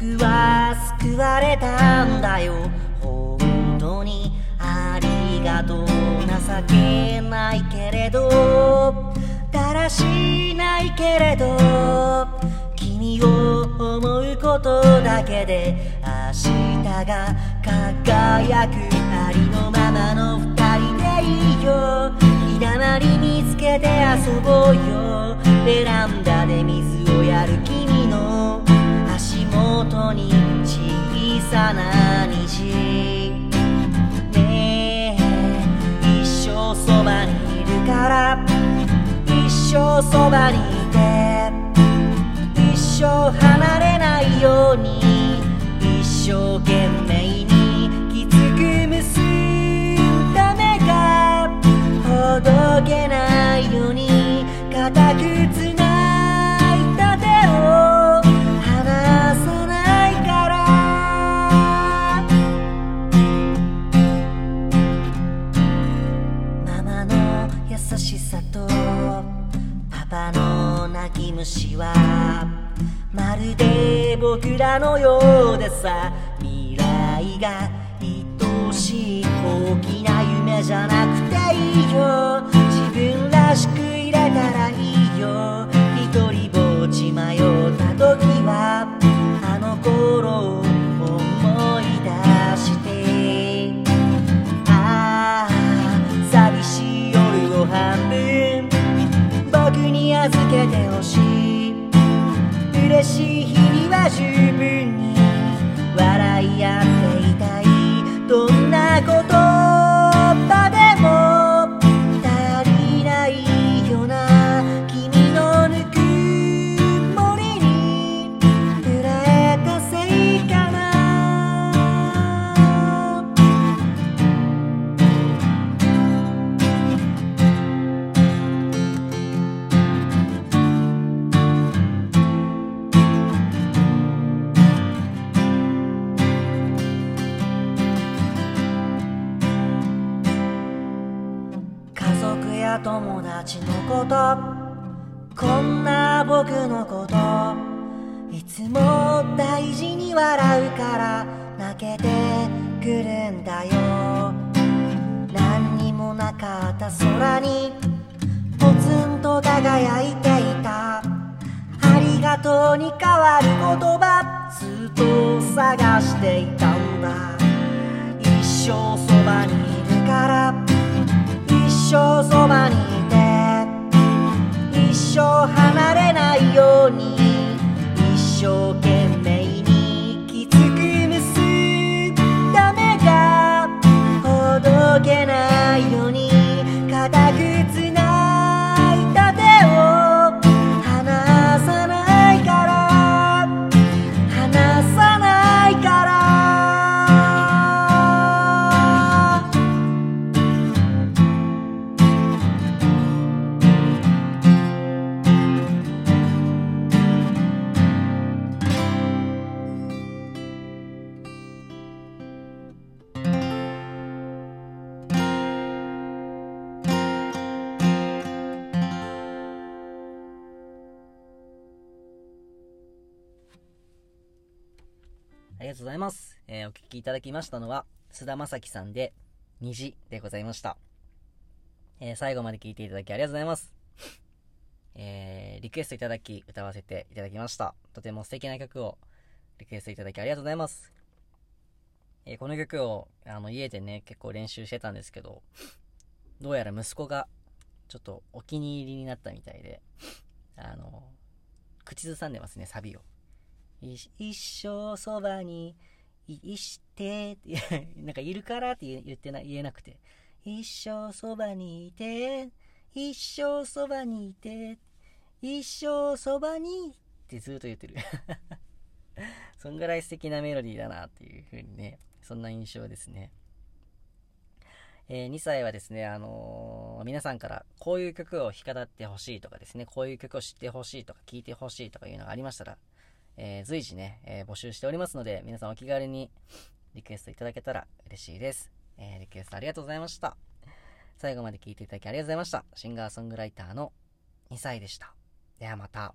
僕は救われたんだよ。本当にありがとう情けないけれど。だらしないけれど。君を思うことだけで明日が輝くありのままの二人でいいよ。日だまり見つけて遊ぼうよ。ベランダで水をやる君元に小さな虹。ねえ一生そばにいるから。一生そばにいて。一生離れないように。一生懸命しさとパパの泣き虫はまるで僕らのようでさ未来が愛しい大きな夢じゃなくて預けてほしい。嬉しい日には十分に笑い合っていたい。や友達のこと。こんな僕のこと。いつも大事に笑うから。泣けてくるんだよ。何にもなかった空に。ポツンと輝いていた。ありがとうに変わる言葉。ずっと探していたんだ。一生そばにいるから。一生そばないようにありがとうございます。えーお聞きいただきましたのは、須田正樹さんで、虹でございました。えー最後まで聞いていただきありがとうございます。えーリクエストいただき、歌わせていただきました。とても素敵な曲をリクエストいただきありがとうございます。えーこの曲を、あの、家でね、結構練習してたんですけど、どうやら息子が、ちょっとお気に入りになったみたいで、あの、口ずさんでますね、サビを。一生そばにいしてって、なんかいるからって言ってな、言えなくて。一生そばにいて、一生そばにいて、一生そばにってずっと言ってる。そんぐらい素敵なメロディーだなっていう風にね、そんな印象ですね。え2歳はですね、あのー皆さんからこういう曲を弾き語ってほしいとかですね、こういう曲を知ってほしいとか聴いてほしいとかいうのがありましたら、えー随時ね、えー募集しておりますので、皆さんお気軽にリクエストいただけたら嬉しいです。えーリクエストありがとうございました。最後まで聴いていただきありがとうございました。シンガーソングライターの2歳でした。ではまた。